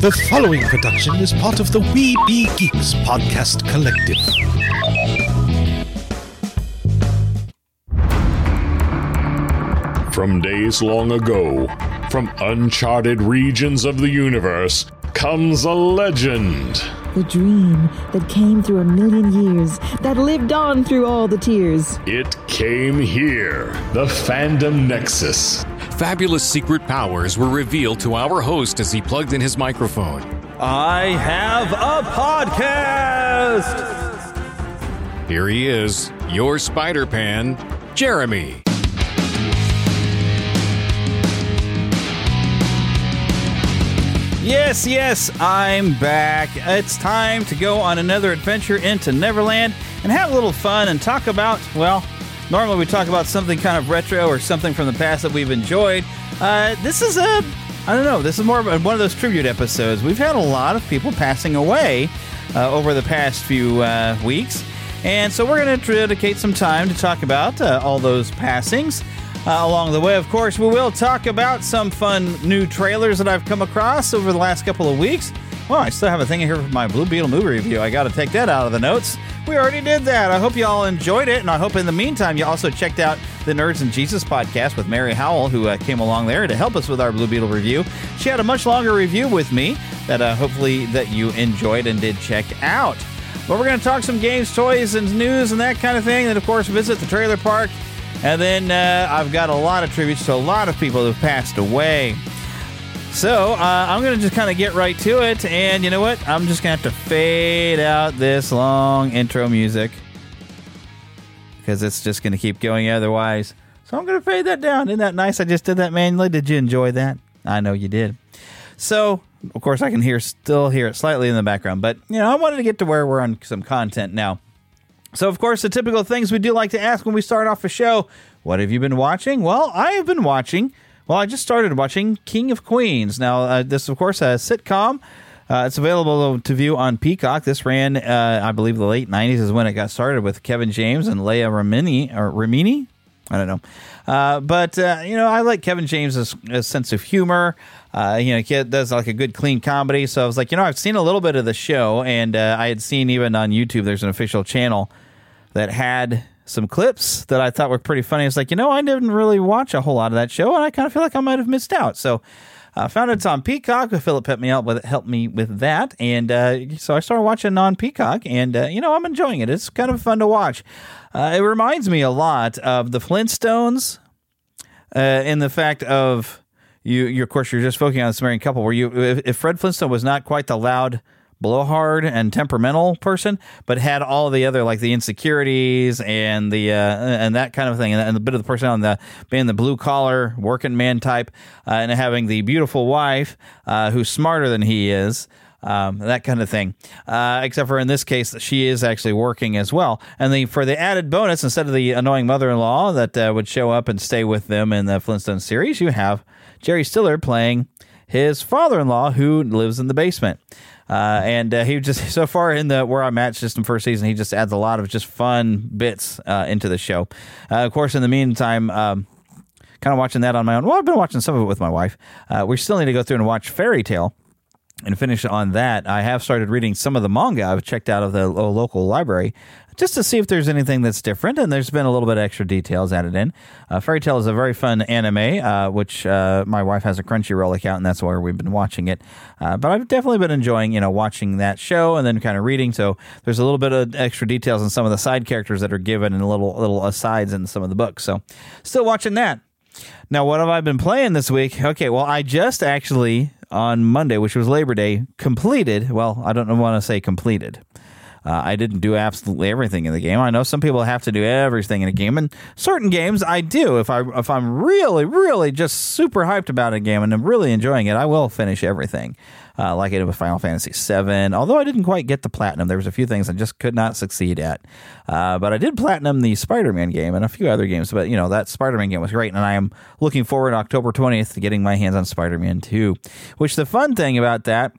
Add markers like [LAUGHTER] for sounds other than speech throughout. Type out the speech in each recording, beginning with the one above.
The following production is part of the We Be Geeks podcast collective. From days long ago, from uncharted regions of the universe, comes a legend. The dream that came through a million years, that lived on through all the tears. It came here, the Fandom Nexus. Fabulous secret powers were revealed to our host as he plugged in his microphone. I have a podcast! Here he is, your Spider Pan, Jeremy. Yes, yes, I'm back. It's time to go on another adventure into Neverland and have a little fun and talk about, well, normally we talk about something kind of retro or something from the past that we've enjoyed. Uh, this is a, I don't know, this is more of one of those tribute episodes. We've had a lot of people passing away uh, over the past few uh, weeks. And so we're going to dedicate some time to talk about uh, all those passings. Uh, along the way, of course, we will talk about some fun new trailers that I've come across over the last couple of weeks. Well, I still have a thing here for my Blue Beetle movie review. I got to take that out of the notes. We already did that. I hope you all enjoyed it, and I hope in the meantime you also checked out the Nerds and Jesus podcast with Mary Howell, who uh, came along there to help us with our Blue Beetle review. She had a much longer review with me that uh, hopefully that you enjoyed and did check out. But we're going to talk some games, toys, and news and that kind of thing. And of course, visit the trailer park. And then uh, I've got a lot of tributes to a lot of people who've passed away. So uh, I'm going to just kind of get right to it. And you know what? I'm just going to have to fade out this long intro music because it's just going to keep going otherwise. So I'm going to fade that down. Isn't that nice? I just did that manually. Did you enjoy that? I know you did. So, of course, I can hear still hear it slightly in the background, but you know, I wanted to get to where we're on some content now. So, of course, the typical things we do like to ask when we start off a show what have you been watching? Well, I have been watching, well, I just started watching King of Queens. Now, uh, this, of course, a sitcom. Uh, it's available to view on Peacock. This ran, uh, I believe, the late 90s is when it got started with Kevin James and Leah Remini, or Remini? I don't know. Uh, but, uh, you know, I like Kevin James's sense of humor. Uh, you know, he does like a good, clean comedy. So I was like, you know, I've seen a little bit of the show, and uh, I had seen even on YouTube, there's an official channel that had some clips that I thought were pretty funny. It's like, you know, I didn't really watch a whole lot of that show, and I kind of feel like I might have missed out. So I uh, found it's on Peacock. Philip helped me out with helped me with that, and uh, so I started watching on Peacock, and uh, you know, I'm enjoying it. It's kind of fun to watch. Uh, it reminds me a lot of the Flintstones, uh, in the fact of you, you. Of course, you're just focusing on this married couple. Where you, if, if Fred Flintstone was not quite the loud blowhard and temperamental person, but had all the other like the insecurities and the uh, and that kind of thing, and, the bit of the person on the being the blue collar working man type, uh, and having the beautiful wife uh, who's smarter than he is. Um, that kind of thing. Uh, except for in this case, she is actually working as well. And the, for the added bonus, instead of the annoying mother-in-law that uh, would show up and stay with them in the Flintstones series, you have Jerry Stiller playing his father-in-law who lives in the basement. Uh, and uh, he just [LAUGHS] so far in the where I'm at just in first season, he just adds a lot of just fun bits uh, into the show. Uh, of course, in the meantime. Um, kind of watching that on my own. Well, I've been watching some of it with my wife. Uh, we still need to go through and watch Fairy Tail and finish on that. I have started reading some of the manga I've checked out of the local library just to see if there's anything that's different. And there's been a little bit of extra details added in. Uh, Fairy Tail is a very fun anime, uh, which uh, my wife has a Crunchyroll account, and that's where we've been watching it. Uh, but I've definitely been enjoying, you know, watching that show and then kind of reading. So there's a little bit of extra details in some of the side characters that are given and little little asides in some of the books. So still watching that. Now, what have I been playing this week? Okay, well, I just actually on Monday, which was Labor Day, completed. Well, I don't want to say completed. Uh, I didn't do absolutely everything in the game. I know some people have to do everything in a game, and certain games I do. If I if I'm really really just super hyped about a game and I'm really enjoying it, I will finish everything. Uh, like I did with Final Fantasy VII. Although I didn't quite get the platinum, there was a few things I just could not succeed at. Uh, but I did platinum the Spider-Man game and a few other games. But you know that Spider-Man game was great, and I am looking forward October 20th to getting my hands on Spider-Man 2. Which the fun thing about that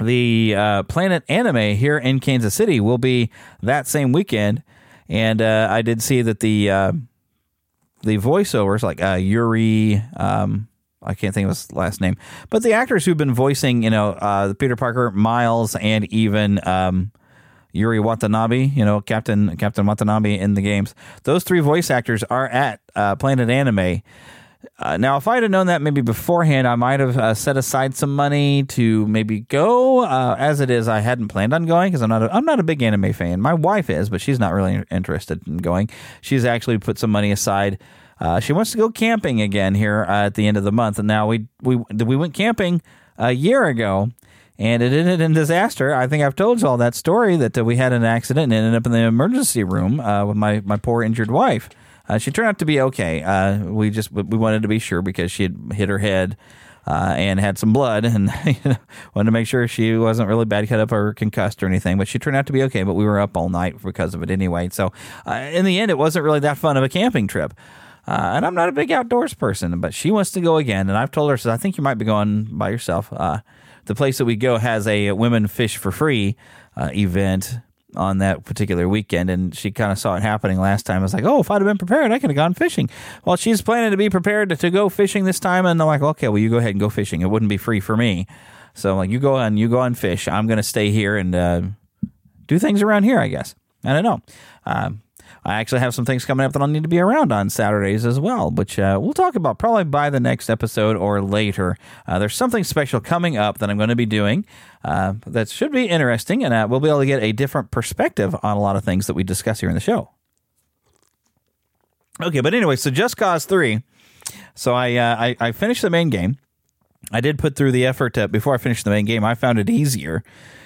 the uh, Planet Anime here in Kansas City will be that same weekend, and uh, I did see that the uh, the voiceovers like uh, Yuri, um, I can't think of his last name, but the actors who've been voicing, you know, uh, Peter Parker, Miles, and even um, Yuri Watanabe, you know, Captain Captain Watanabe in the games. Those three voice actors are at uh, Planet Anime. Uh, now, if I'd have known that maybe beforehand, I might have uh, set aside some money to maybe go. Uh, as it is, I hadn't planned on going because I'm not a, I'm not a big anime fan. My wife is, but she's not really interested in going. She's actually put some money aside. Uh, she wants to go camping again here uh, at the end of the month, and now we we we went camping a year ago, and it ended in disaster. I think I've told you all that story that uh, we had an accident and ended up in the emergency room with my my poor injured wife. Uh, she turned out to be okay. Uh, we just we wanted to be sure because she had hit her head uh, and had some blood, and [LAUGHS] you know, wanted to make sure she wasn't really bad cut up or concussed or anything. But she turned out to be okay. But we were up all night because of it anyway. So uh, in the end, it wasn't really that fun of a camping trip. Uh, and I'm not a big outdoors person, but she wants to go again. And I've told her, so I think you might be going by yourself. Uh, the place that we go has a women fish for free uh, event on that particular weekend, and she kind of saw it happening last time. I was like, oh, if I'd have been prepared, I could have gone fishing. Well, she's planning to be prepared to, to go fishing this time, and I'm like, okay, well, you go ahead and go fishing. It wouldn't be free for me. So I'm like, you go on, you go on fish. I'm going to stay here and uh, do things around here, I guess. I don't know. Um, I actually have some things coming up that I'll need to be around on Saturdays as well, which uh, we'll talk about probably by the next episode or later. Uh, there's something special coming up that I'm going to be doing uh, that should be interesting, and uh, we'll be able to get a different perspective on a lot of things that we discuss here in the show. Okay, but anyway, so Just Cause 3. So I, uh, I, I finished the main game. I did put through the effort to, before I finished the main game. I found it easier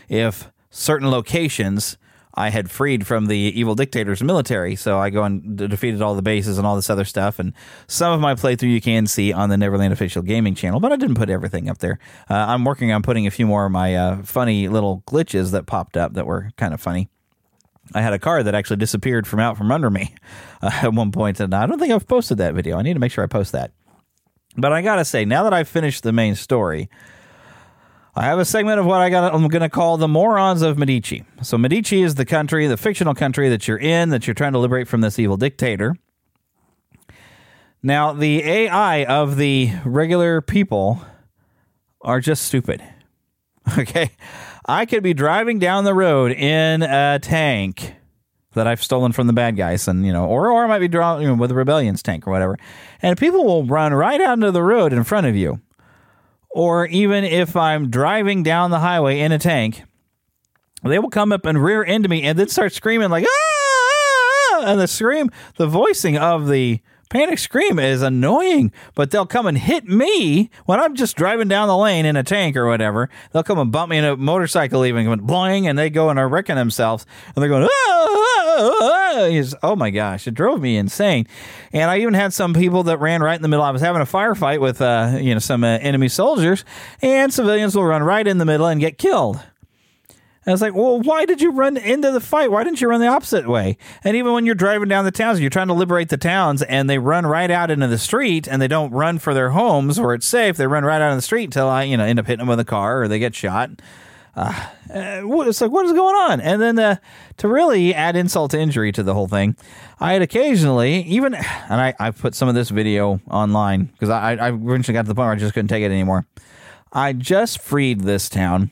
if certain locations I had freed from the evil dictator's military. So I go and defeated all the bases and all this other stuff. And some of my playthrough you can see on the Neverland official gaming channel, but I didn't put everything up there. Uh, I'm working on putting a few more of my uh, funny little glitches that popped up that were kind of funny. I had a car that actually disappeared from out from under me [LAUGHS] uh, at one point, and I don't think I've posted that video. I need to make sure I post that. But I gotta say, now that I've finished the main story, I have a segment of what I got. I'm going to call the morons of Medici. So Medici is the country, the fictional country that you're in, that you're trying to liberate from this evil dictator. Now, the AI of the regular people are just stupid. [LAUGHS] Okay, I could be driving down the road in a tank that I've stolen from the bad guys, and you know, or or I might be driving you know, with a rebellion's tank or whatever, and people will run right out into the road in front of you or even if I'm driving down the highway in a tank, they will come up and rear end me and then start screaming like ah, and the scream, the voicing of the panic scream is annoying, but they'll come and hit me when I'm just driving down the lane in a tank or whatever. They'll come and bump me in a motorcycle, even going boing, and they go and are wrecking themselves, and they're going, ah, oh my gosh, it drove me insane. And I even had some people that ran right in the middle. I was having a firefight with, uh, you know, some uh, enemy soldiers, and civilians will run right in the middle and get killed. And it's like, well, why did you run into the fight? Why didn't you run the opposite way? And even when you're driving down the towns, you're trying to liberate the towns, and they run right out into the street, and they don't run for their homes where it's safe. They run right out in the street until I, you know, end up hitting them with a car or they get shot. Uh, it's like, what is going on? And then uh, to really add insult to injury to the whole thing, I had occasionally even, and I, I put some of this video online because I, I eventually got to the point where I just couldn't take it anymore. I just freed this town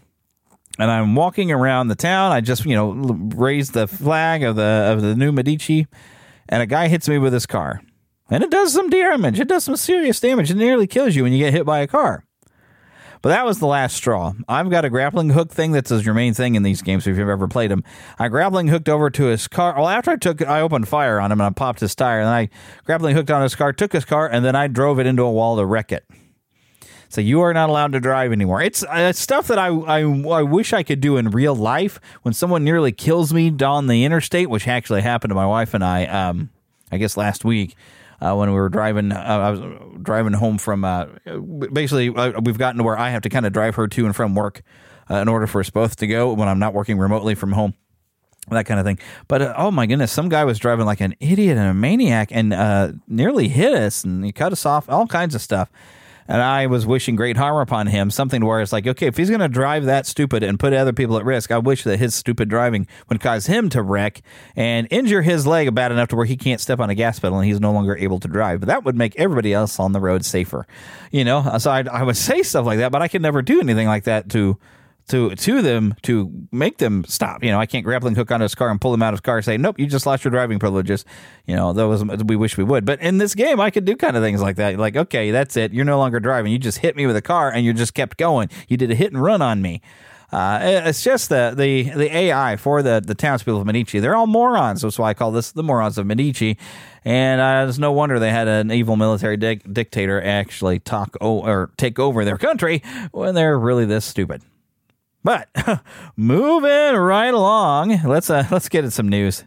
and I'm walking around the town. I just, you know, raised the flag of the of the new Medici, and a guy hits me with his car, and it does some damage. It does some serious damage. It nearly kills you when you get hit by a car. But that was the last straw. I've got a grappling hook thing that's your main thing in these games if you've ever played them. I grappling hooked over to his car. Well, after I took, I opened fire on him and I popped his tire, and I grappling hooked on his car, took his car, and then I drove it into a wall to wreck it. So you are not allowed to drive anymore. It's, uh, stuff that I, I, I wish I could do in real life. When someone nearly kills me on the interstate, which actually happened to my wife and I, um, I guess last week. Uh, when we were driving, uh, I was driving home from. Uh, basically, uh, we've gotten to where I have to kind of drive her to and from work uh, in order for us both to go when I'm not working remotely from home that kind of thing. But uh, oh my goodness, some guy was driving like an idiot and a maniac and uh, nearly hit us and he cut us off, all kinds of stuff. And I was wishing great harm upon him, something where it's like, okay, if he's going to drive that stupid and put other people at risk, I wish that his stupid driving would cause him to wreck and injure his leg bad enough to where he can't step on a gas pedal and he's no longer able to drive. But that would make everybody else on the road safer, you know? So I, I would [LAUGHS] say stuff like that, but I could never do anything like that to to to them to make them stop. You know, I can't grappling hook onto his car and pull him out of his car and say, "Nope, you just lost your driving privileges." You know, that was we wish we would. But in this game, I could do kind of things like that. Like, okay, that's it. You're no longer driving. You just hit me with a car and you just kept going. You did a hit and run on me. Uh, it's just the, the the AI for the the townspeople of Medici. They're all morons. That's why I call this the morons of Medici. And uh, it's no wonder they had an evil military dic- dictator actually talk o- or take over their country when they're really this stupid. But [LAUGHS] moving right along, let's uh, let's get at some news.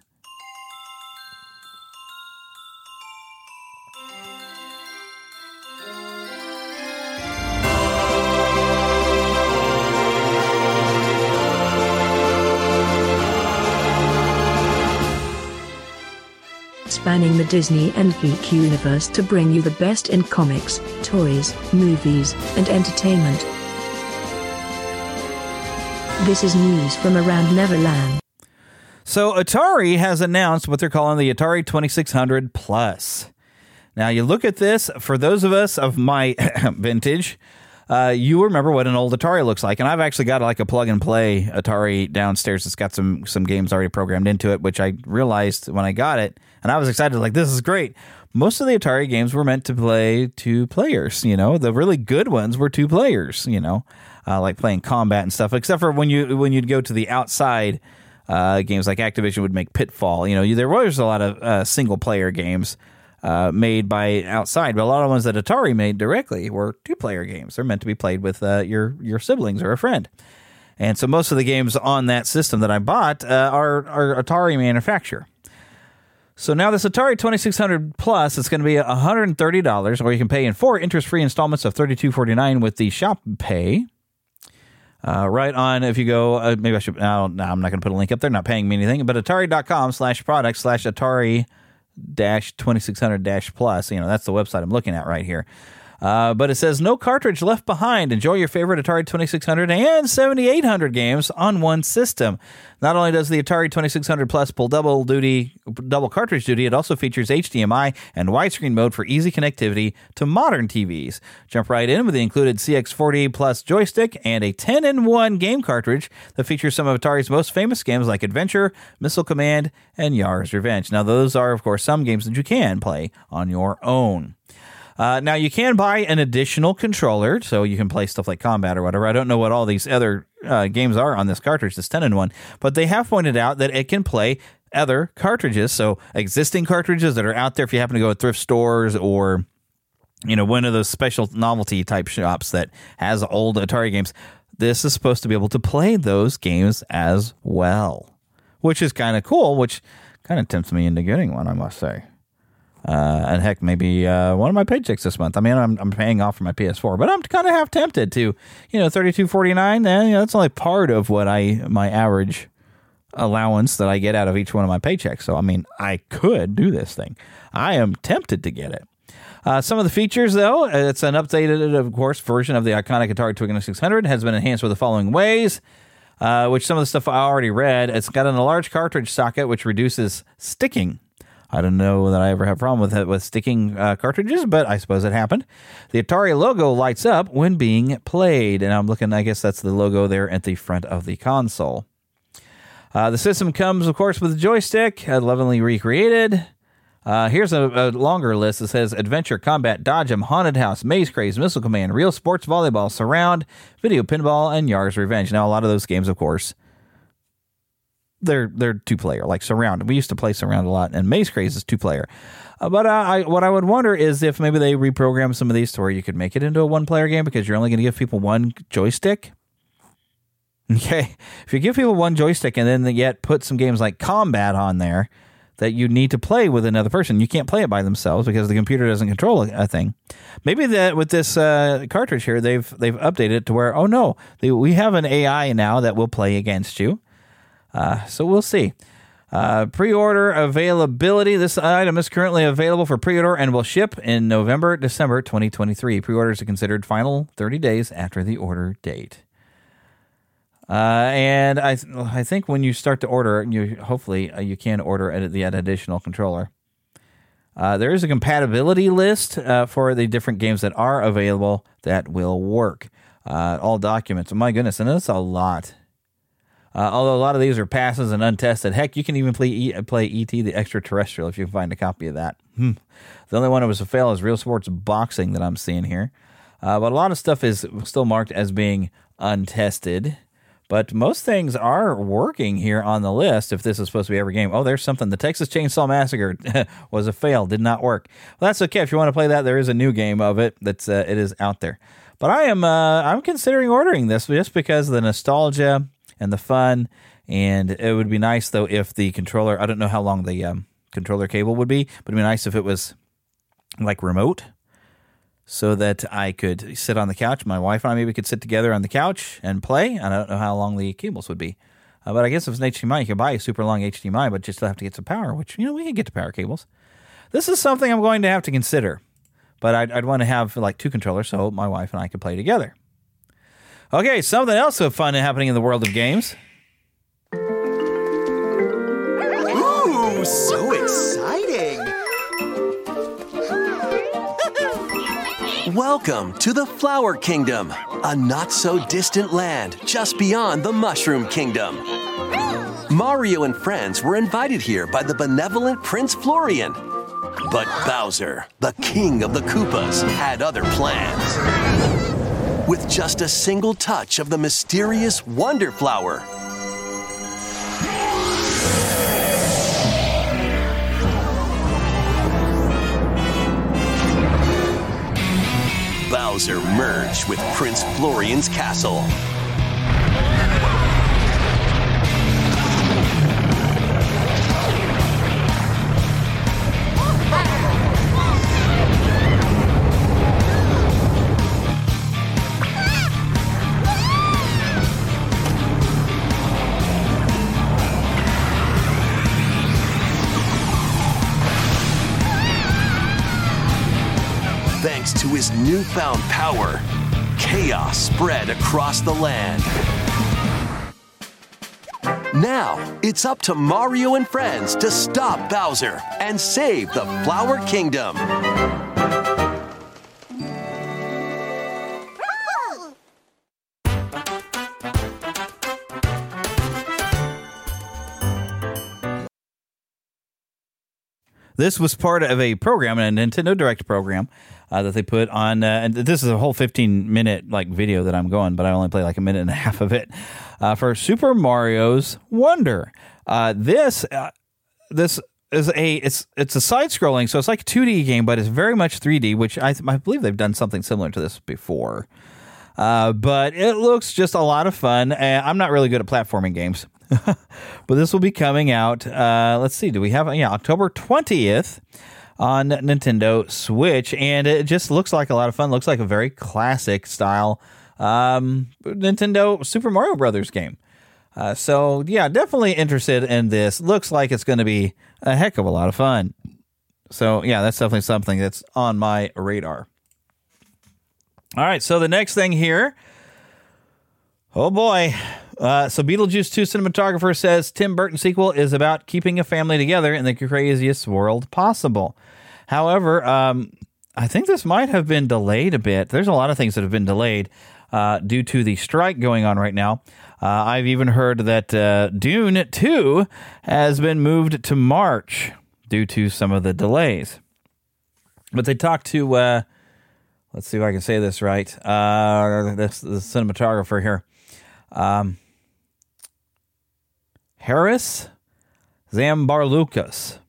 Spanning the Disney and geek universe to bring you the best in comics, toys, movies, and entertainment. This is news from around Neverland. So Atari has announced what they're calling the Atari 2600 Plus. Now you look at this for those of us of my [COUGHS] vintage, uh, you remember what an old Atari looks like, and I've actually got like a plug and play Atari downstairs that's got some some games already programmed into it, which I realized when I got it, and I was excited like this is great. Most of the Atari games were meant to play two players. You know, the really good ones were two players. You know, uh, like playing combat and stuff. Except for when you when you'd go to the outside uh, games, like Activision would make Pitfall. You know, there was a lot of uh, single player games uh, made by outside, but a lot of ones that Atari made directly were two player games. They're meant to be played with uh, your your siblings or a friend. And so most of the games on that system that I bought uh, are, are Atari manufacture. So now this Atari 2600 Plus is going to be $130, or you can pay in four interest-free installments of $32.49 with the Shop Pay. Uh, right on, if you go, uh, maybe I should, no, no I'm not going to put a link up there, not paying me anything, but atari.com slash product slash Atari dash 2600 dash plus. You know, that's the website I'm looking at right here. Uh, but it says no cartridge left behind. Enjoy your favorite Atari 2600 and 7800 games on one system. Not only does the Atari 2600 Plus pull double duty, double cartridge duty, it also features HDMI and widescreen mode for easy connectivity to modern TVs. Jump right in with the included CX40 Plus joystick and a 10 in 1 game cartridge that features some of Atari's most famous games like Adventure, Missile Command, and Yar's Revenge. Now, those are, of course, some games that you can play on your own. Uh, now you can buy an additional controller, so you can play stuff like combat or whatever. I don't know what all these other uh, games are on this cartridge, this 10 in 1, but they have pointed out that it can play other cartridges, so existing cartridges that are out there if you happen to go to thrift stores or you know one of those special novelty type shops that has old Atari games. This is supposed to be able to play those games as well, which is kind of cool. Which kind of tempts me into getting one, I must say. Uh, and heck, maybe uh, one of my paychecks this month. I mean, I'm, I'm paying off for my PS4, but I'm kind of half tempted to, you know, thirty two forty nine. And you know, that's only part of what I my average allowance that I get out of each one of my paychecks. So I mean, I could do this thing. I am tempted to get it. Uh, some of the features, though, it's an updated, of course, version of the iconic Atari 2600 has been enhanced with the following ways. Uh, which some of the stuff I already read. It's got an, a large cartridge socket which reduces sticking I don't know that I ever have a problem with it with sticking uh, cartridges, but I suppose it happened. The Atari logo lights up when being played, and I'm looking. I guess that's the logo there at the front of the console. Uh, the system comes, of course, with a joystick, uh, lovingly recreated. Uh, here's a, a, longer list that says Adventure, Combat, Dodge 'em, Haunted House, Maze Craze, Missile Command, Real Sports Volleyball, Surround, Video Pinball, and Yar's Revenge. Now, a lot of those games, of course, they're they're two player like surround. We used to play surround a lot, and Maze Craze is two player. Uh, but uh, I, what I would wonder is if maybe they reprogram some of these to where you could make it into a one player game because you're only going to give people one joystick. [LAUGHS] Okay, if you give people one joystick and then yet put some games like Combat on there that you need to play with another person, you can't play it by themselves because the computer doesn't control a thing. Maybe that with this uh, cartridge here, they've they've updated it to where oh no, they, we have an AI now that will play against you uh, so we'll see. Uh, pre-order availability. This item is currently available for pre-order and will ship in November, December 2023. Pre-orders are considered final 30 days after the order date. Uh, and I, I think when you start to order, you hopefully uh, you can order the additional controller. Uh, there is a compatibility list uh, for the different games that are available that will work. Uh, all documents. My goodness, and that's a lot. Uh, although a lot of these are passes and untested. Heck, you can even play e- play ET the Extraterrestrial if you can find a copy of that. Hmm. The only one that was a fail is Real Sports Boxing that I'm seeing here. Uh, but a lot of stuff is still marked as being untested. But most things are working here on the list if this is supposed to be every game. Oh, there's something. The Texas Chainsaw Massacre [LAUGHS] was a fail, did not work. Well, that's okay. If you want to play that, there is a new game of it that's uh, it is out there. But I am uh, I'm considering ordering this just because of the nostalgia and the fun. And it would be nice though if the controller. I don't know how long the um, controller cable would be, but it'd be nice if it was like remote, so that I could sit on the couch. My wife and I maybe could sit together on the couch and play. I don't know how long the cables would be. Uh, but I guess if it's an HDMI, you can buy a super long HDMI, but you still have to get some power, which, you know, we can get to power cables. This is something I'm going to have to consider, but I'd, I'd want to have like two controllers so my wife and I could play together. Okay, something else so fun happening in the world of games. Ooh, so exciting! Welcome to the Flower Kingdom, a not so distant land just beyond the Mushroom Kingdom. Mario and friends were invited here by the benevolent Prince Florian. But Bowser, the king of the Koopas, had other plans. With just a single touch of the mysterious Wonder Flower, Bowser merged with Prince Florian's castle. To his newfound power, chaos spread across the land. Now, it's up to Mario and friends to stop Bowser and save the Flower Kingdom. This was part of a program, a Nintendo Direct program uh, that they put on. Uh, and this is a whole 15 minute like video that I'm going, but I only play like a minute and a [LAUGHS] half of it uh, for Super Mario's Wonder. Uh, this uh, this is a it's it's a side scrolling, so it's like a 2D game, but it's very much 3D, which I I believe they've done something similar to this before. Uh, but it looks just a lot of fun. I'm not really good at platforming games, [LAUGHS] but this will be coming out. Uh, let's see, do we have yeah October 20th on Nintendo Switch, and it just looks like a lot of fun. Looks like a very classic style um, Nintendo Super Mario Brothers game. Uh, so yeah, definitely interested in this. Looks like it's going to be a heck of a lot of fun. So yeah, that's definitely something that's on my radar. All right, so the next thing here. Oh boy. Uh, so Beetlejuice 2 cinematographer says Tim Burton sequel is about keeping a family together in the craziest world possible. However, um, I think this might have been delayed a bit. There's a lot of things that have been delayed uh, due to the strike going on right now. Uh, I've even heard that uh, Dune 2 has been moved to March due to some of the delays. But they talked to, uh, let's see if I can say this right, uh, this, the cinematographer here. Um, Haris Zambarloukos.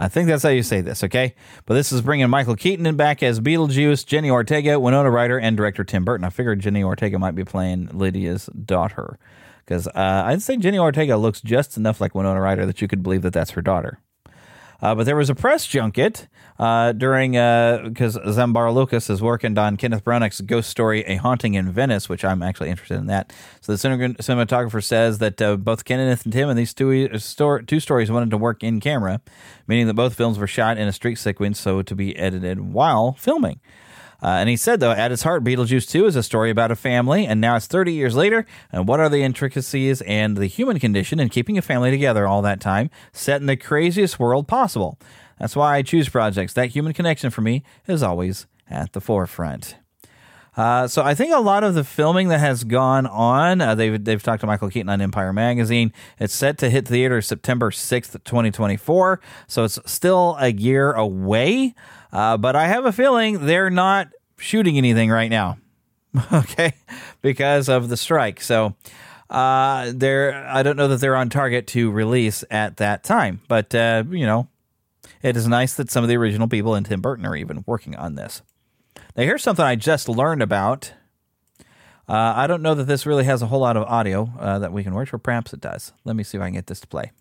I think that's how you say this, okay? But this is bringing Michael Keaton in back as Beetlejuice, Jenny Ortega, Winona Ryder, and director Tim Burton. I figured Jenny Ortega might be playing Lydia's daughter because uh, I'd say Jenny Ortega looks just enough like Winona Ryder that you could believe that that's her daughter. Uh, but there was a press junket uh, during because Zambarloukos is working on Kenneth Branagh's ghost story, A Haunting in Venice, which I'm actually interested in that. So the cinematographer cinematographer says that uh, both Kenneth and Tim and these two, two stories wanted to work in camera, meaning that both films were shot in a street sequence, so to be edited while filming. Uh, and he said, though, at its heart, Beetlejuice 2 is a story about a family, and now it's 30 years later, and what are the intricacies and the human condition in keeping a family together all that time, set in the craziest world possible? That's why I choose projects. That human connection for me is always at the forefront. Uh, so I think a lot of the filming that has gone on, uh, they've they've talked to Michael Keaton on Empire Magazine. It's set to hit theaters September sixth, twenty twenty four. So it's still a year away. Uh, but I have a feeling they're not shooting anything right now. [LAUGHS] okay, because of the strike. So uh, they're I don't know that they're on target to release at that time. But uh, you know, it is nice that some of the original people and Tim Burton are even working on this. Now, here's something I just learned about. Uh, I don't know that this really has a whole lot of audio uh, that we can work, or perhaps it does. Let me see if I can get this to play.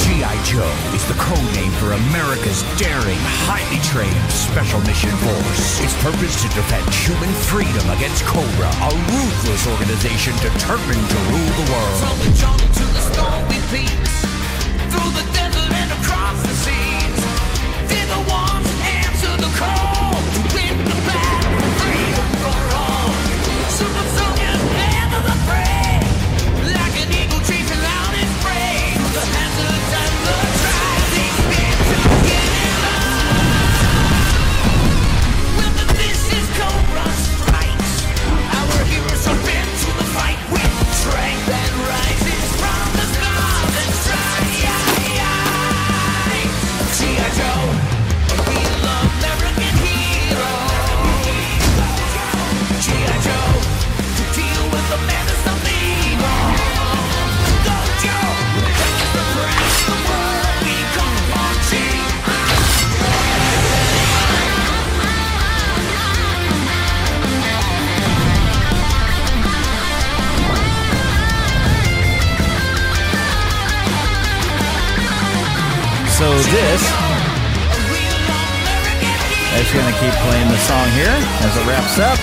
G.I. Joe is the code name for America's daring, highly trained Special Mission Force. Its purpose to defend human freedom against Cobra, a ruthless organization determined to rule the world. From the jungle to the stormy peaks, through the desert So this is going to keep playing the song here as it wraps up.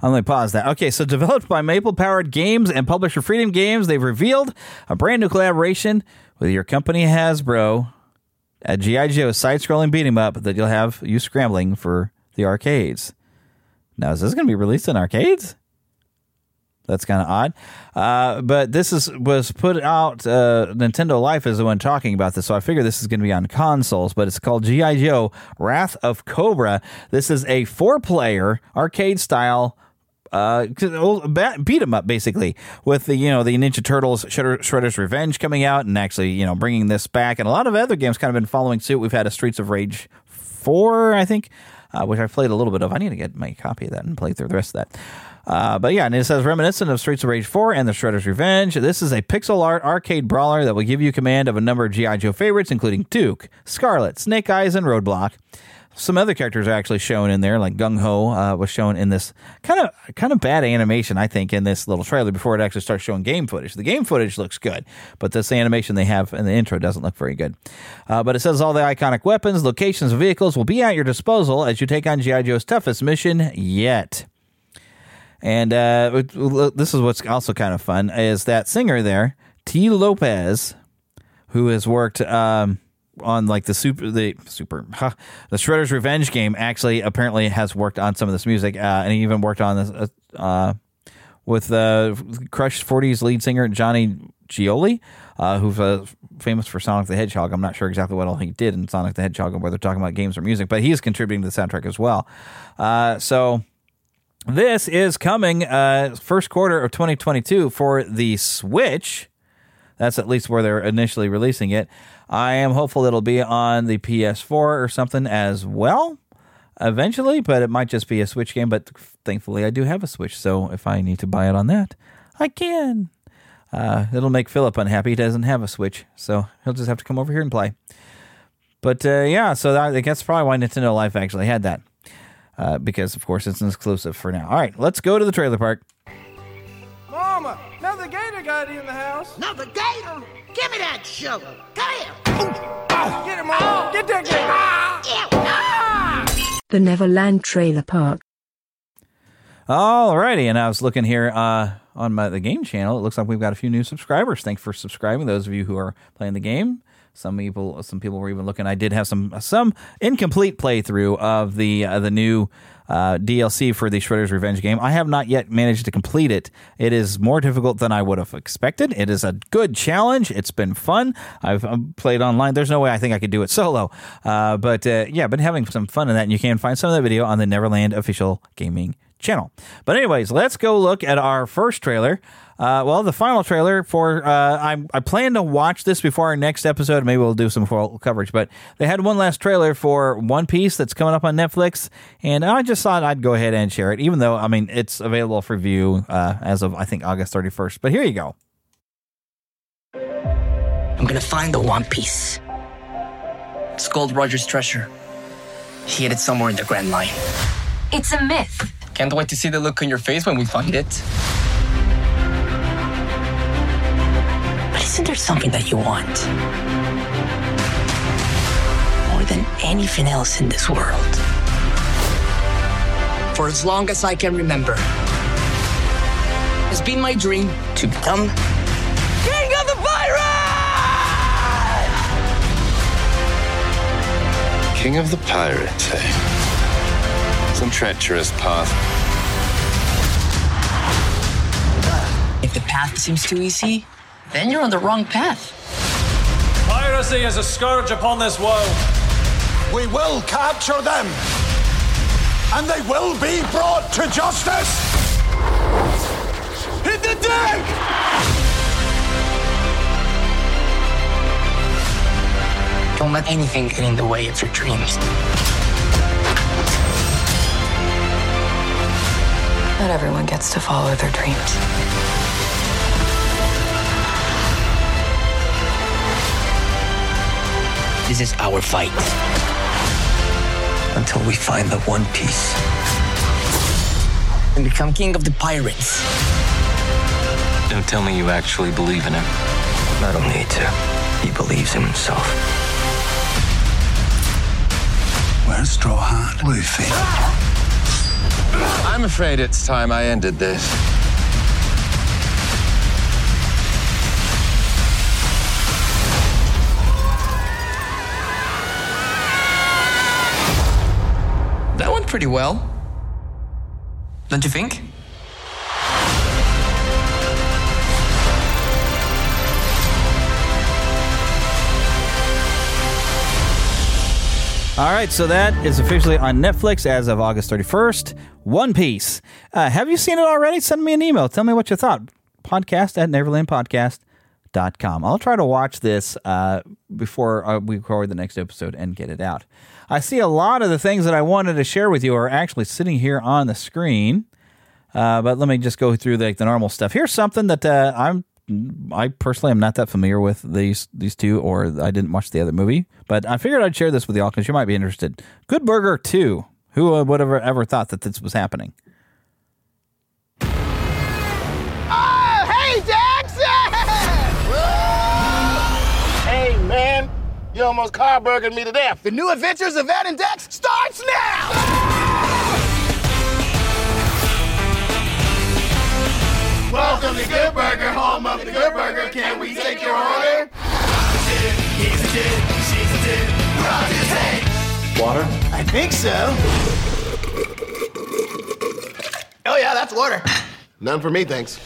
I'm going to pause that. Okay, so developed by Maple Powered Games and publisher Freedom Games, they've revealed a brand new collaboration with your company Hasbro, a GI Joe side-scrolling beat 'em up that you'll have you scrambling for the arcades. Now, is this going to be released in arcades? That's kind of odd. Uh, but this is was put out. Uh, Nintendo Life is the one talking about this, so I figure this is going to be on consoles. But it's called GI Joe: Wrath of Cobra. This is a four-player arcade style. Uh, beat 'em up basically with the you know the Ninja Turtles Shredder, Shredder's Revenge coming out and actually you know bringing this back and a lot of other games kind of been following suit. We've had a Streets of Rage four, I think, uh, which I played a little bit of. I need to get my copy of that and play through the rest of that. Uh, but yeah, and it says reminiscent of Streets of Rage 4 and the Shredder's Revenge. This is a pixel art arcade brawler that will give you command of a number of G.I. Joe favorites, including Duke, Scarlett, Snake Eyes, and Roadblock. Some other characters are actually shown in there, like Gung Ho uh, was shown in this kind of kind of bad animation, I think, in this little trailer before it actually starts showing game footage. The game footage looks good, but this animation they have in the intro doesn't look very good. Uh, but it says all the iconic weapons, locations, vehicles will be at your disposal as you take on G.I. Joe's toughest mission yet. And uh, this is what's also kind of fun is that singer there, Tee Lopes, who has worked um, on like the super the super huh, the Shredder's Revenge game. Actually, apparently has worked on some of this music, uh, and he even worked on this uh, with uh, Crush 40's lead singer Johnny Gioeli, uh, who's uh, famous for Sonic the Hedgehog. I'm not sure exactly what all he did in Sonic the Hedgehog, and whether talking about games or music, but he is contributing to the soundtrack as well. Uh, so this is coming uh, first quarter of 2022 for the Switch. That's at least where they're initially releasing it. I am hopeful it'll be on the PS4 or something as well eventually, but it might just be a Switch game. But thankfully, I do have a Switch, so if I need to buy it on that, I can. Uh, it'll make Philip unhappy. He doesn't have a Switch, so he'll just have to come over here and play. But uh, yeah, so that, I guess probably why Nintendo Life actually had that. Uh, because, of course, it's an exclusive for now. All right, let's go to the trailer park. Mama, now the gator got in the house? Another gator? Give me that sugar. Come here. Get him on! Get that gator! The Neverland Trailer Park. Alrighty, and I was looking here uh, on my the game channel. It looks like we've got a few new subscribers. Thanks for subscribing. Those of you who are playing the game. Some people, some people were even looking. I did have some some incomplete playthrough of the uh, the new uh, DLC for the Shredder's Revenge game. I have not yet managed to complete it. It is more difficult than I would have expected. It is a good challenge. It's been fun. I've um, played online. There's no way I think I could do it [LAUGHS] solo. Uh, but uh, yeah, I've been having some fun in that. And you can find some of that video on the Neverland official gaming channel. But anyways, let's go look at our first trailer. Uh, well, the final trailer for uh, I, I plan to watch this before our next episode. Maybe we'll do some full coverage. But they had one last trailer for One Piece that's coming up on Netflix, and I just thought I'd go ahead and share it. Even though I mean it's available for view uh, as of I think August thirty first. But here you go. I'm gonna find the One Piece. It's Gold Roger's treasure. He hid it somewhere in the Grand Line. It's a myth. Can't wait to see the look on your face when we find it. But isn't there something that you want? More than anything else in this world. For as long as I can remember, it's been my dream to become King of the Pirates! King of the Pirates, eh? Some treacherous path. If the path seems too easy, then you're on the wrong path. Piracy is a scourge upon this world. We will capture them, and they will be brought to justice. Hit the deck! Don't let anything get in the way of your dreams. Not everyone gets to follow their dreams. This is our fight. Until we find the One Piece. And become king of the pirates. Don't tell me you actually believe in him. I don't need to. He believes in himself. Where's Straw Hat Luffy? I'm afraid it's time I ended this. That went pretty well. Don't you think? All right, so that is officially on Netflix as of August 31st. One Piece. Uh, have you seen it already? Send me an email. Tell me what you thought. Podcast at neverlandpodcast.com. I'll try to watch this uh, before uh, we record the next episode and get it out. I see a lot of the things that I wanted to share with you are actually sitting here on the screen. Uh, but let me just go through the, the normal stuff. Here's something that uh, I'm I personally am not that familiar with these these two, or I didn't watch the other movie, but I figured I'd share this with y'all because you might be interested. Good Burger Two. Who uh, would have ever thought that this was happening? Oh, hey, Jackson! Hey, man, you almost car burgered me to death. The new adventures of Ed and Dex starts now! Welcome to Good Burger, home of the Good Burger. Can we take your order? Water? I think so. Oh, yeah, that's water. None for me, thanks.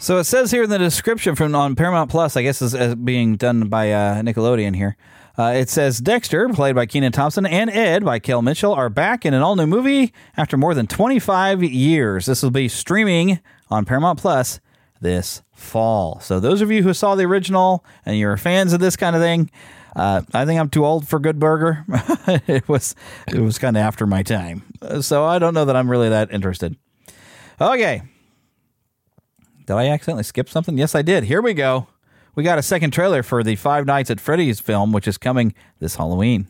So it says here in the description from on Paramount Plus, I guess is uh, being done by uh, Nickelodeon here. Uh, it says Dexter, played by Kenan Thompson, and Ed by Kel Mitchell are back in an all new movie after more than 25 years. This will be streaming on Paramount Plus this fall. So those of you who saw the original and you're fans of this kind of thing, uh, I think I'm too old for Good Burger. [LAUGHS] it was it was kind of after my time, so I don't know that I'm really that interested. Okay, did I accidentally skip something? Yes, I did. Here we go. We got a second trailer for the Five Nights at Freddy's film, which is coming this Halloween.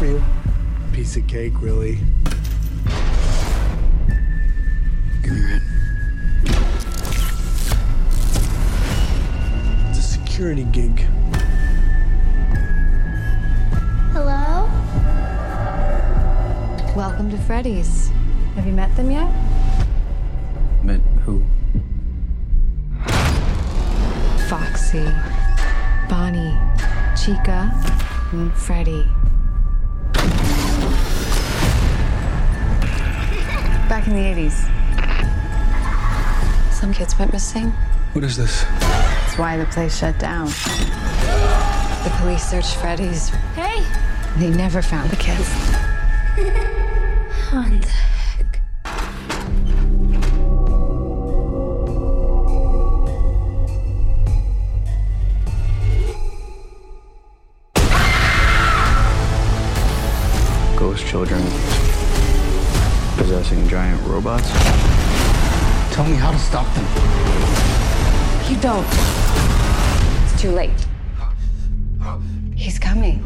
For you. Piece of cake, really. Give me it. It's a security gig. Hello? Welcome to Freddy's. Have you met them yet? Met who? Foxy, Bonnie, Chica, and Freddy. Back 80s. Some kids went missing. What is this? That's why the place shut down. The police searched Freddy's. Hey! They never found the kids. What the heck? Ghost children possessing giant robots? Tell me how to stop them. You don't. It's too late. He's coming.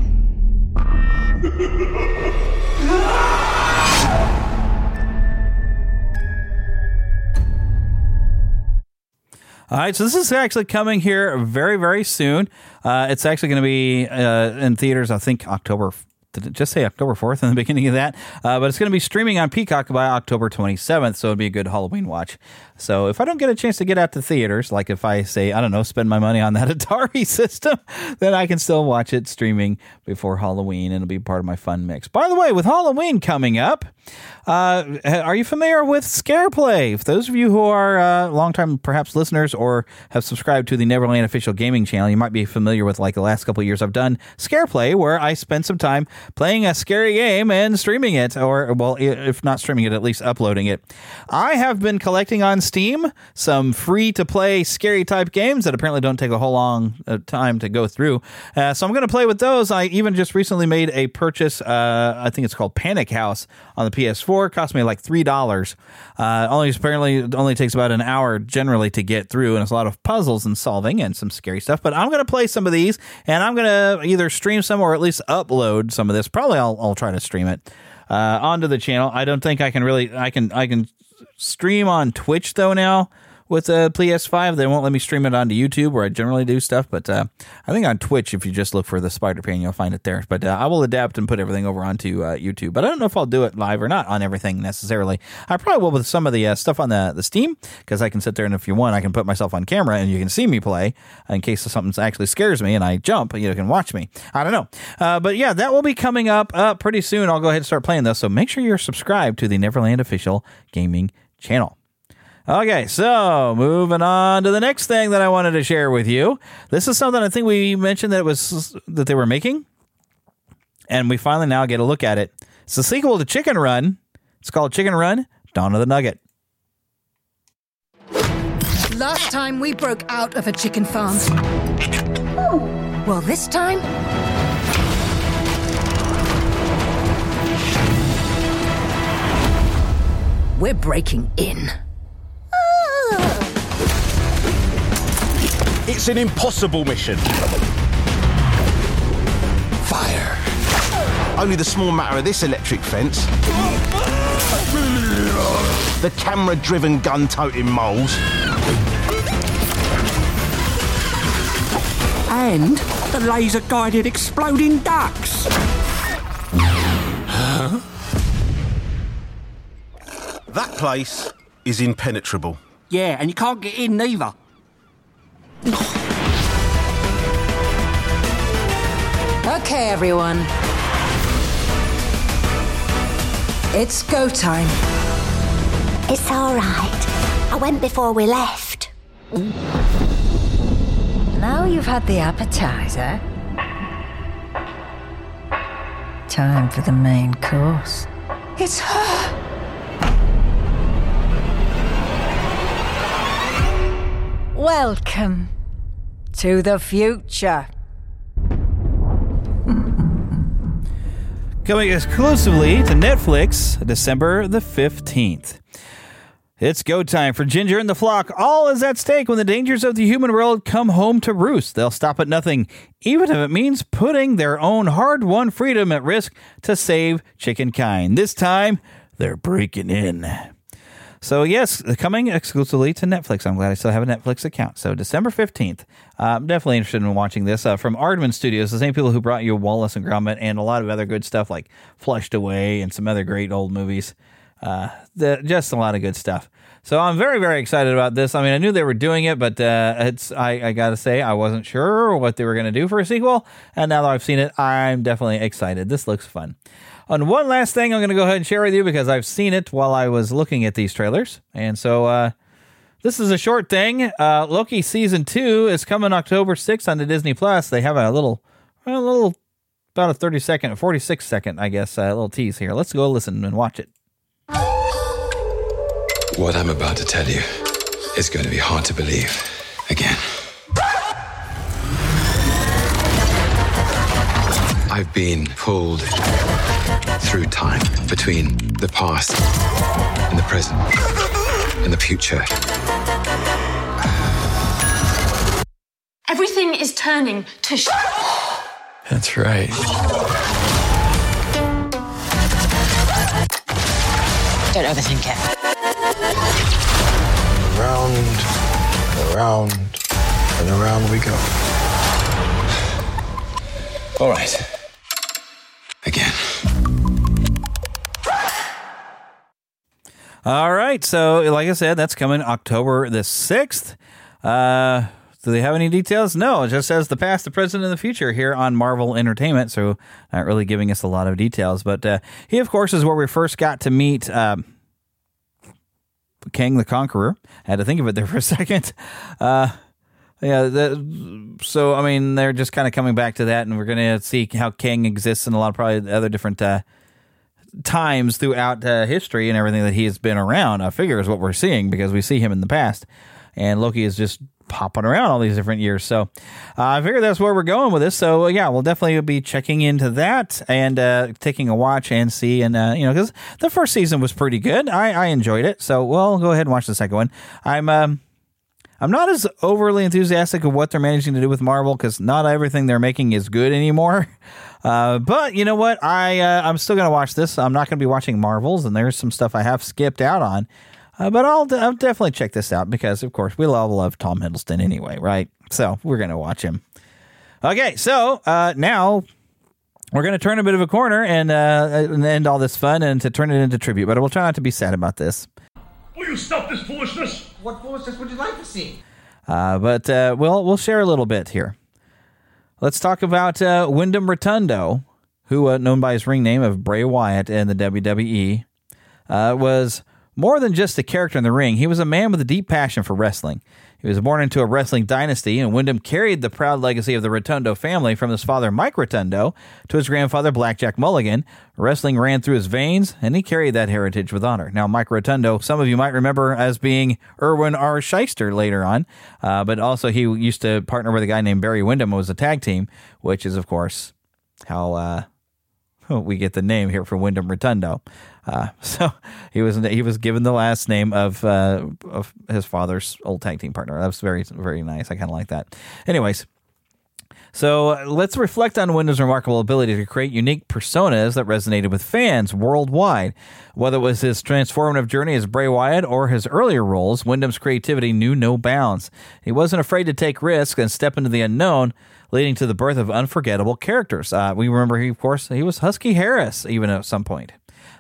All right, so this is actually coming here very, very soon. Uh, it's actually going to be uh, in theaters, I think, October. Did it just say October 4th in the [LAUGHS] beginning of that? Uh, but it's going to be streaming on Peacock by October 27th, so it'd be a good Halloween watch. So if I don't get a chance to get out to theaters, like if I say, I don't know, spend my money on that [LAUGHS] Atari system, then I can still watch it streaming before Halloween and it'll be part of my fun mix. By the way, with Halloween coming up, uh, are you familiar with Scareplay? For those of you who are uh, longtime perhaps listeners or have subscribed to the Neverland official gaming channel, you might be familiar with like the last couple years I've done Scareplay, where I spend some time playing a scary game and streaming it, or well, if not streaming it, at least uploading it. I have been collecting on Steam some free to play scary type games that apparently don't take a whole long uh, time to go through. Uh, so I'm going to play with those. I even just recently made a purchase. Uh, I think it's called Panic House on the PS4. It cost me like three dollars. Uh, only apparently it only takes about an hour generally to get through, and it's a lot of puzzles and solving and some scary stuff. But I'm going to play some of these, and I'm going to either stream some or at least upload some of this. Probably I'll, I'll try to stream it uh, onto the channel. I don't think I can really. I can. I can stream on Twitch though now with a PS5. They won't let me stream it onto YouTube where I generally do stuff. But uh, I think on Twitch, if you just look for the Spider Pan, you'll find it there. But uh, I will adapt and put everything over onto uh, YouTube. But I don't know if I'll do it live or not on everything necessarily. I probably will with some of the uh, stuff on the the Steam because I can sit there and if you want, I can put myself on camera and you can see me play in case something actually scares me and I jump. You can watch me. I don't know. Uh, but yeah, that will be coming up uh, pretty soon. I'll go ahead and start playing this. So make sure you're subscribed to the Neverland official gaming channel. Okay, so moving on to the next thing that I wanted to share with you. This is something I think we mentioned that it was that they were making, and we finally now get a look at it. It's the sequel to Chicken Run. It's called Chicken Run: Dawn of the Nugget. Last time we broke out of a chicken farm. Well, this time. We're breaking in. It's an impossible mission. Fire. Only the small matter of this electric fence. The camera driven gun toting moles. And the laser guided exploding ducks. That place is impenetrable. Yeah, and you can't get in neither. Okay, everyone. It's go time. It's all right. I went before we left. Now you've had the appetizer. Time for the main course. It's her. Welcome to the future. Coming exclusively to Netflix December the 15th. It's go time for Ginger and the flock. All is at stake when the dangers of the human world come home to roost. They'll stop at nothing, even if it means putting their own hard won freedom at risk to save chicken kind. This time, they're breaking in. So, yes, coming exclusively to Netflix. I'm glad I still have a Netflix account. So, December 15th. Uh, I'm definitely interested in watching this uh, from Aardman Studios, the same people who brought you Wallace and Gromit and a lot of other good stuff like Flushed Away and some other great old movies. Uh, the, just a lot of good stuff. So I'm very, very excited about this. I mean, I knew they were doing it, but uh, it's I, I got to say I wasn't sure what they were going to do for a sequel. And now that I've seen it, I'm definitely excited. This looks fun. On one last thing, I'm going to go ahead and share with you because I've seen it while I was looking at these trailers, and so uh, this is a short thing. Uh, Loki season two is coming October 6th on the Disney Plus. They have a little, a little, about a 30 second, 46 second, I guess, uh, little tease here. Let's go listen and watch it. What I'm about to tell you is going to be hard to believe again. I've been pulled through time between the past and the present and the future. Everything is turning to sh- That's right. Don't overthink it. Around, and around, and around we go. All right. All right. So, like I said, that's coming October the 6th. Uh, do they have any details? No, it just says the past, the present, and the future here on Marvel Entertainment. So, not really giving us a lot of details. But uh, he, of course, is where we first got to meet um, Kang the Conqueror. I had to think of it there for a [LAUGHS] second. Uh, yeah, the, so I mean, they're just kind of coming back to that, and we're going to see how Kang exists in a lot of probably other different uh, times throughout uh, history and everything that he has been around. I figure is what we're seeing because we see him in the past, and Loki is just popping around all these different years. So uh, I figure that's where we're going with this. So uh, yeah, we'll definitely be checking into that and uh, taking a watch and see. And uh, you know, because the first season was pretty good, I, I enjoyed it. So we'll go ahead and watch the second one. I'm. Um, I'm not as overly enthusiastic of what they're managing to do with Marvel because not everything they're making is good anymore. [LAUGHS] Uh, but you know what? I uh, I'm still gonna watch this. I'm not gonna be watching Marvels, and there's some stuff I have skipped out on. Uh, but I'll, I'll definitely check this out because, of course, we all love Tom Hiddleston anyway, right? So we're gonna watch him. Okay, so uh, now we're going to turn a bit of a corner and, uh, and end all this fun and to turn it into tribute. But I will try not to be sad about this. Will you stop this foolishness? What foolishness would you like to see? Uh, but uh, we'll we'll share a little bit here. Let's talk about uh, Windham Rotundo, who, uh, known by his ring name of Bray Wyatt in the WWE, uh, was more than just a character in the ring. He was a man with a deep passion for wrestling. He was born into a wrestling dynasty, and Windham carried the proud legacy of the Rotundo family from his father Mike Rotundo to his grandfather Blackjack Mulligan. Wrestling ran through his veins, and he carried that heritage with honor. Now, Mike Rotundo, some of you might remember as being Irwin R. Schyster later on, uh, but also he used to partner with a guy named Barry Windham, who was a tag team, which is, of course, how uh, [LAUGHS] we get the name here for Windham Rotundo. Uh, [LAUGHS] so he was he was given the last name of uh, of his father's old tag team partner. That was very very nice. I kind of like that. Anyways, so let's reflect on Windham's remarkable ability to create unique personas that resonated with fans worldwide. Whether it was his transformative journey as Bray Wyatt or his earlier roles, Windham's creativity knew no bounds. He wasn't afraid to take risks and step into the unknown leading to the birth of unforgettable characters. Uh, we remember, he, of course, he was Husky Harris even at some point.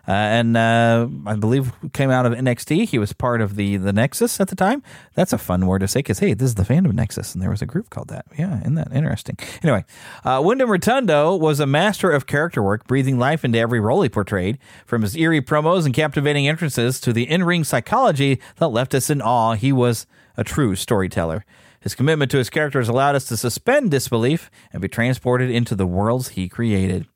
Uh, and uh, I believe came out of NXT. He was part of the the Nexus at the time. That's a fun word to say because hey, this is the fandom Nexus, and there was a group called that. Yeah, isn't that interesting? Anyway, uh, Windham Rotundo was a master of character work, breathing life into every role he portrayed. From his eerie promos and captivating entrances to the in ring psychology that left us in awe, he was a true storyteller. His commitment to his characters allowed us to suspend disbelief and be transported into the worlds he created.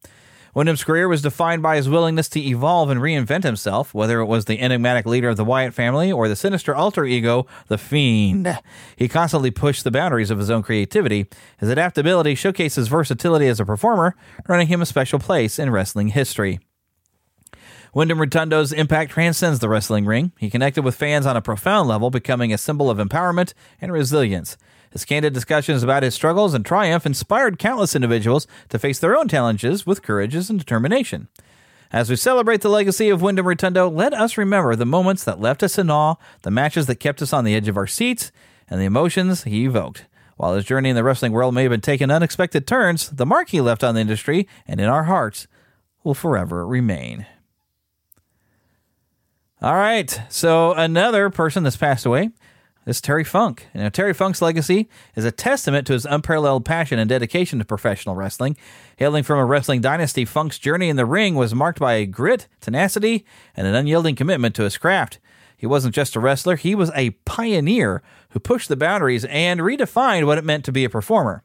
Windham's career was defined by his willingness to evolve and reinvent himself, whether it was the enigmatic leader of the Wyatt family or the sinister alter ego, the Fiend. He constantly pushed the boundaries of his own creativity. His adaptability showcased his versatility as a performer, earning him a special place in wrestling history. Windham Rotundo's impact transcends the wrestling ring. He connected with fans on a profound level, becoming a symbol of empowerment and resilience. His candid discussions about his struggles and triumph inspired countless individuals to face their own challenges with courage and determination. As we celebrate the legacy of Windham Rotundo, let us remember the moments that left us in awe, the matches that kept us on the edge of our seats, and the emotions he evoked. While his journey in the wrestling world may have been taking unexpected turns, the mark he left on the industry and in our hearts will forever remain. All right, so another person that's passed away is Terry Funk. Know, Terry Funk's legacy is a testament to his unparalleled passion and dedication to professional wrestling. Hailing from a wrestling dynasty, Funk's journey in the ring was marked by a grit, tenacity, and an unyielding commitment to his craft. He wasn't just a wrestler, he was a pioneer who pushed the boundaries and redefined what it meant to be a performer.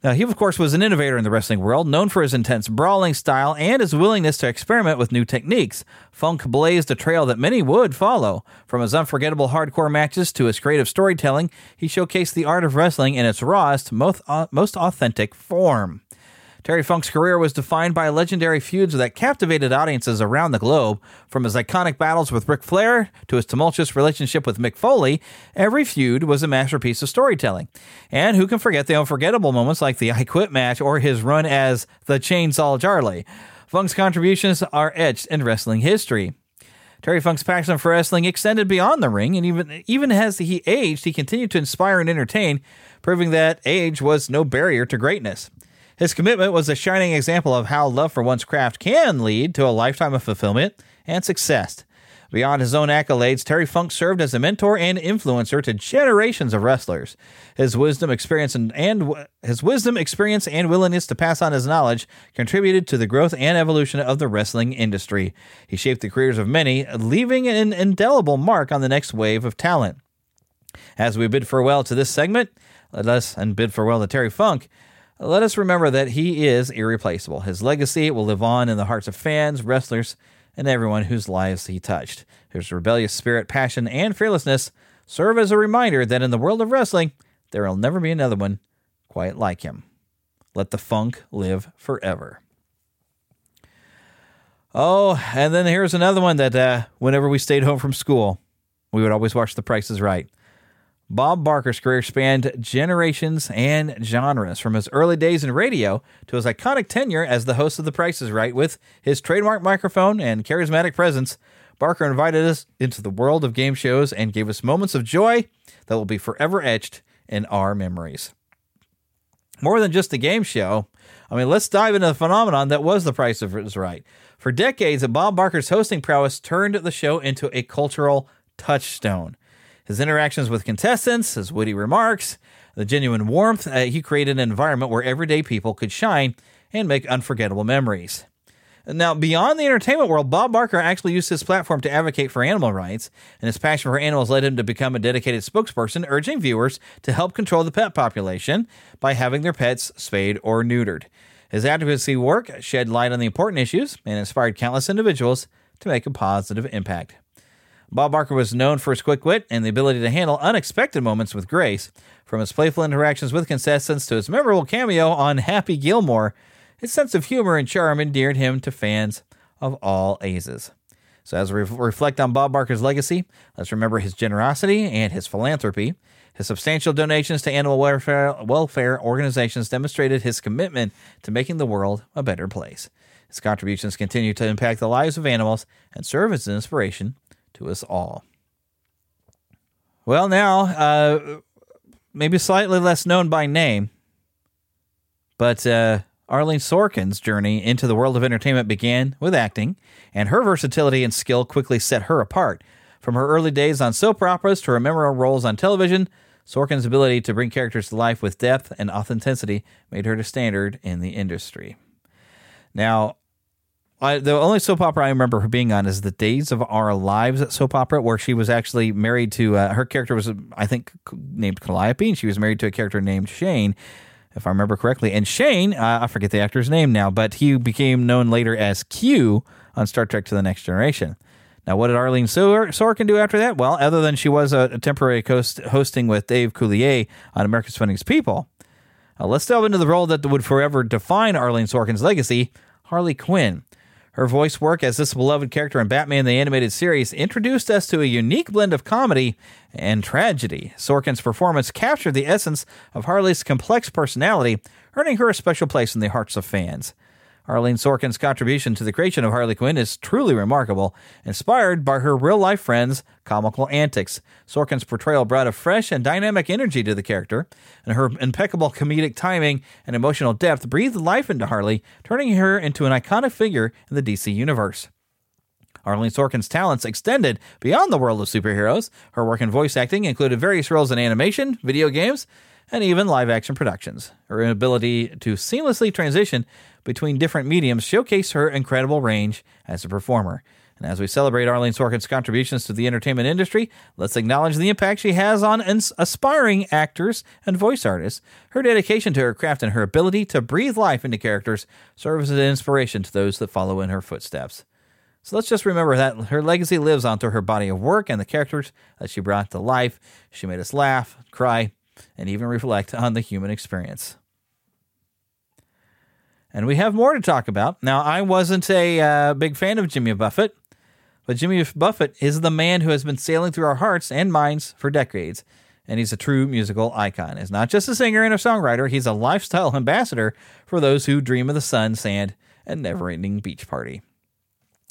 Now, he, of course, was an innovator in the wrestling world, known for his intense brawling style and his willingness to experiment with new techniques. Funk blazed a trail that many would follow. From his unforgettable hardcore matches to his creative storytelling, he showcased the art of wrestling in its rawest, most, uh, most authentic form. Terry Funk's career was defined by legendary feuds that captivated audiences around the globe. From his iconic battles with Ric Flair to his tumultuous relationship with Mick Foley, every feud was a masterpiece of storytelling. And who can forget the unforgettable moments like the I Quit match or his run as the Chainsaw Charlie? Funk's contributions are etched in wrestling history. Terry Funk's passion for wrestling extended beyond the ring, and even even as he aged, he continued to inspire and entertain, proving that age was no barrier to greatness. His commitment was a shining example of how love for one's craft can lead to a lifetime of fulfillment and success. Beyond his own accolades, Terry Funk served as a mentor and influencer to generations of wrestlers. His wisdom, experience, and, and his wisdom, experience, and willingness to pass on his knowledge contributed to the growth and evolution of the wrestling industry. He shaped the careers of many, leaving an indelible mark on the next wave of talent. As we bid farewell to this segment, let us and bid farewell to Terry Funk. Let us remember that he is irreplaceable. His legacy will live on in the hearts of fans, wrestlers, and everyone whose lives he touched. His rebellious spirit, passion, and fearlessness serve as a reminder that in the world of wrestling, there will never be another one quite like him. Let the funk live forever. Oh, and then here's another one that uh, whenever we stayed home from school, we would always watch The Price is Right. Bob Barker's career spanned generations and genres, from his early days in radio to his iconic tenure as the host of The Price is Right. With his trademark microphone and charismatic presence, Barker invited us into the world of game shows and gave us moments of joy that will be forever etched in our memories. More than just a game show, I mean, let's dive into the phenomenon that was The Price is Right. For decades, Bob Barker's hosting prowess turned the show into a cultural touchstone. His interactions with contestants, his witty remarks, the genuine warmth, uh, he created an environment where everyday people could shine and make unforgettable memories. Now, beyond the entertainment world, Bob Barker actually used his platform to advocate for animal rights, and his passion for animals led him to become a dedicated spokesperson, urging viewers to help control the pet population by having their pets spayed or neutered. His advocacy work shed light on the important issues and inspired countless individuals to make a positive impact. Bob Barker was known for his quick wit and the ability to handle unexpected moments with grace. From his playful interactions with contestants to his memorable cameo on Happy Gilmore, his sense of humor and charm endeared him to fans of all ages. So, as we reflect on Bob Barker's legacy, let's remember his generosity and his philanthropy. His substantial donations to animal welfare, welfare organizations demonstrated his commitment to making the world a better place. His contributions continue to impact the lives of animals and serve as an inspiration to us all. Well, now, uh, maybe slightly less known by name, but uh, Arlene Sorkin's journey into the world of entertainment began with acting, and her versatility and skill quickly set her apart. From her early days on soap operas to her memorable roles on television, Sorkin's ability to bring characters to life with depth and authenticity made her the standard in the industry. Now, I, the only soap opera I remember her being on is the Days of Our Lives soap opera, where she was actually married to uh, her character was I think named Calliope, and she was married to a character named Shane, if I remember correctly. And Shane, uh, I forget the actor's name now, but he became known later as Q on Star Trek: To the Next Generation. Now, what did Arlene Sorkin do after that? Well, other than she was a, a temporary host, hosting with Dave Coulier on America's Funniest People, uh, let's delve into the role that would forever define Arlene Sorkin's legacy: Harley Quinn. Her voice work as this beloved character in Batman the Animated Series introduced us to a unique blend of comedy and tragedy. Sorkin's performance captured the essence of Harley's complex personality, earning her a special place in the hearts of fans. Arlene Sorkin's contribution to the creation of Harley Quinn is truly remarkable, inspired by her real life friends' comical antics. Sorkin's portrayal brought a fresh and dynamic energy to the character, and her impeccable comedic timing and emotional depth breathed life into Harley, turning her into an iconic figure in the DC universe. Arlene Sorkin's talents extended beyond the world of superheroes. Her work in voice acting included various roles in animation, video games, and even live action productions. Her ability to seamlessly transition between different mediums showcase her incredible range as a performer. And as we celebrate Arlene Sorkin's contributions to the entertainment industry, let's acknowledge the impact she has on aspiring actors and voice artists. Her dedication to her craft and her ability to breathe life into characters serves as an inspiration to those that follow in her footsteps. So let's just remember that her legacy lives on through her body of work and the characters that she brought to life. She made us laugh, cry, and even reflect on the human experience. And we have more to talk about. Now, I wasn't a uh, big fan of Jimmy Buffett, but Jimmy Buffett is the man who has been sailing through our hearts and minds for decades. And he's a true musical icon. He's not just a singer and a songwriter, he's a lifestyle ambassador for those who dream of the sun, sand, and never ending beach party.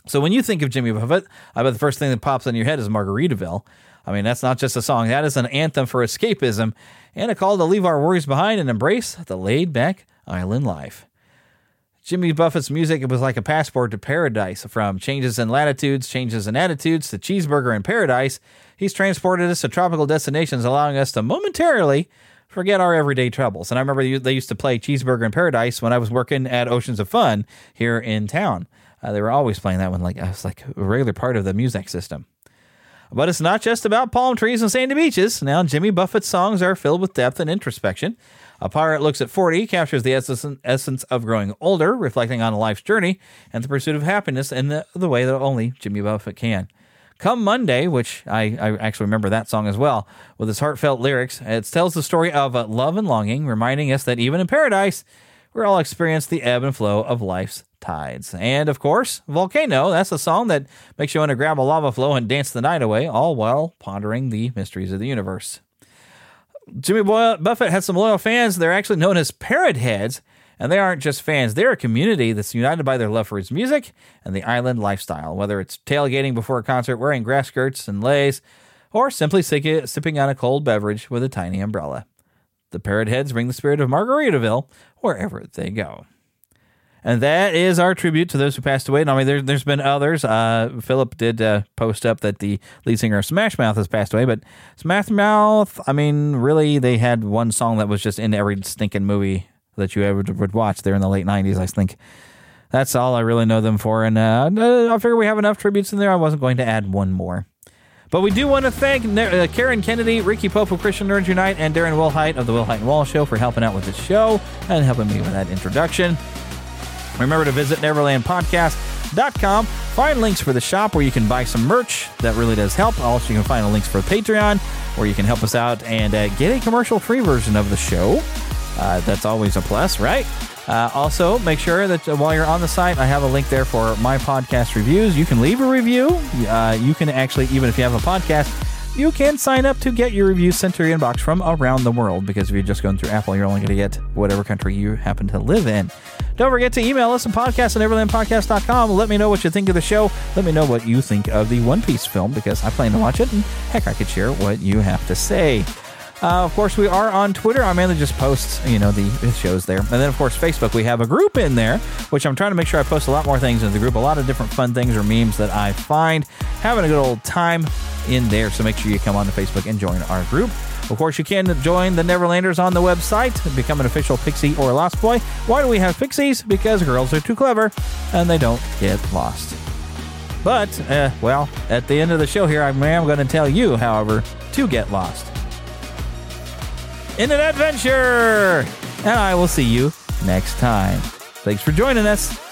So when you think of Jimmy Buffett, I bet the first thing that pops in your head is Margaritaville. I mean, that's not just a song, that is an anthem for escapism and a call to leave our worries behind and embrace the laid back island life. Jimmy Buffett's music was like a passport to paradise. From changes in latitudes, changes in attitudes to cheeseburger in paradise, he's transported us to tropical destinations, allowing us to momentarily forget our everyday troubles. And I remember they used to play Cheeseburger in Paradise when I was working at Oceans of Fun here in town. Uh, they were always playing that one like it was like a regular part of the music system. But it's not just about palm trees and sandy beaches. Now, Jimmy Buffett's songs are filled with depth and introspection. A Pirate Looks at 40 captures the essence of growing older, reflecting on a life's journey and the pursuit of happiness in the, the way that only Jimmy Buffett can. Come Monday, which I, I actually remember that song as well, with its heartfelt lyrics, it tells the story of uh, love and longing, reminding us that even in paradise, we all experience the ebb and flow of life's tides. And of course, Volcano, that's a song that makes you want to grab a lava flow and dance the night away, all while pondering the mysteries of the universe. Jimmy Buffett has some loyal fans. They're actually known as Parrot Heads, and they aren't just fans. They're a community that's united by their love for his music and the island lifestyle, whether it's tailgating before a concert, wearing grass skirts and leis, or simply sipping on a cold beverage with a tiny umbrella. The Parrot Heads bring the spirit of Margaritaville wherever they go. And that is our tribute to those who passed away. And I mean, there, has been others. Uh, Philip did uh, post up that the lead singer of Smash Mouth has passed away, but Smash Mouth, I mean, really, they had one song that was just in every stinking movie that you ever would watch there in the late 90s, I think. That's all I really know them for. And uh, I figure we have enough tributes in there. I wasn't going to add one more. But we do want to thank uh, Karen Kennedy, Ricky Pope of Christian Nerds Unite, and Darren Wilhite of the Wilhite and Wall Show for helping out with this show and helping me with that introduction. Remember to visit NeverlandPodcast.com. Find links for the shop where you can buy some merch. That really does help. Also, you can find the links for Patreon where you can help us out and uh, get a commercial free version of the show. Uh, that's always a plus, right? Uh, also, make sure that while you're on the site, I have a link there for my podcast reviews. You can leave a review. Uh, you can actually, even if you have a podcast, you can sign up to get your reviews sent to your inbox from around the world because if you're just going through Apple, you're only going to get whatever country you happen to live in. Don't forget to email us at podcast at neverlandpodcast.com. Let me know what you think of the show. Let me know what you think of the One Piece film because I plan to watch it and heck, I could share what you have to say. Uh, of course, we are on Twitter. I mainly just post, you know, the shows there. And then, of course, Facebook. We have a group in there, which I'm trying to make sure I post a lot more things in the group. A lot of different fun things or memes that I find. Having a good old time in there. So make sure you come on to Facebook and join our group. Of course, you can join the Neverlanders on the website, become an official Pixie or Lost Boy. Why do we have Pixies? Because girls are too clever and they don't get lost. But, uh, well, at the end of the show here, I am going to tell you, however, to get lost in an adventure. And I will see you next time. Thanks for joining us.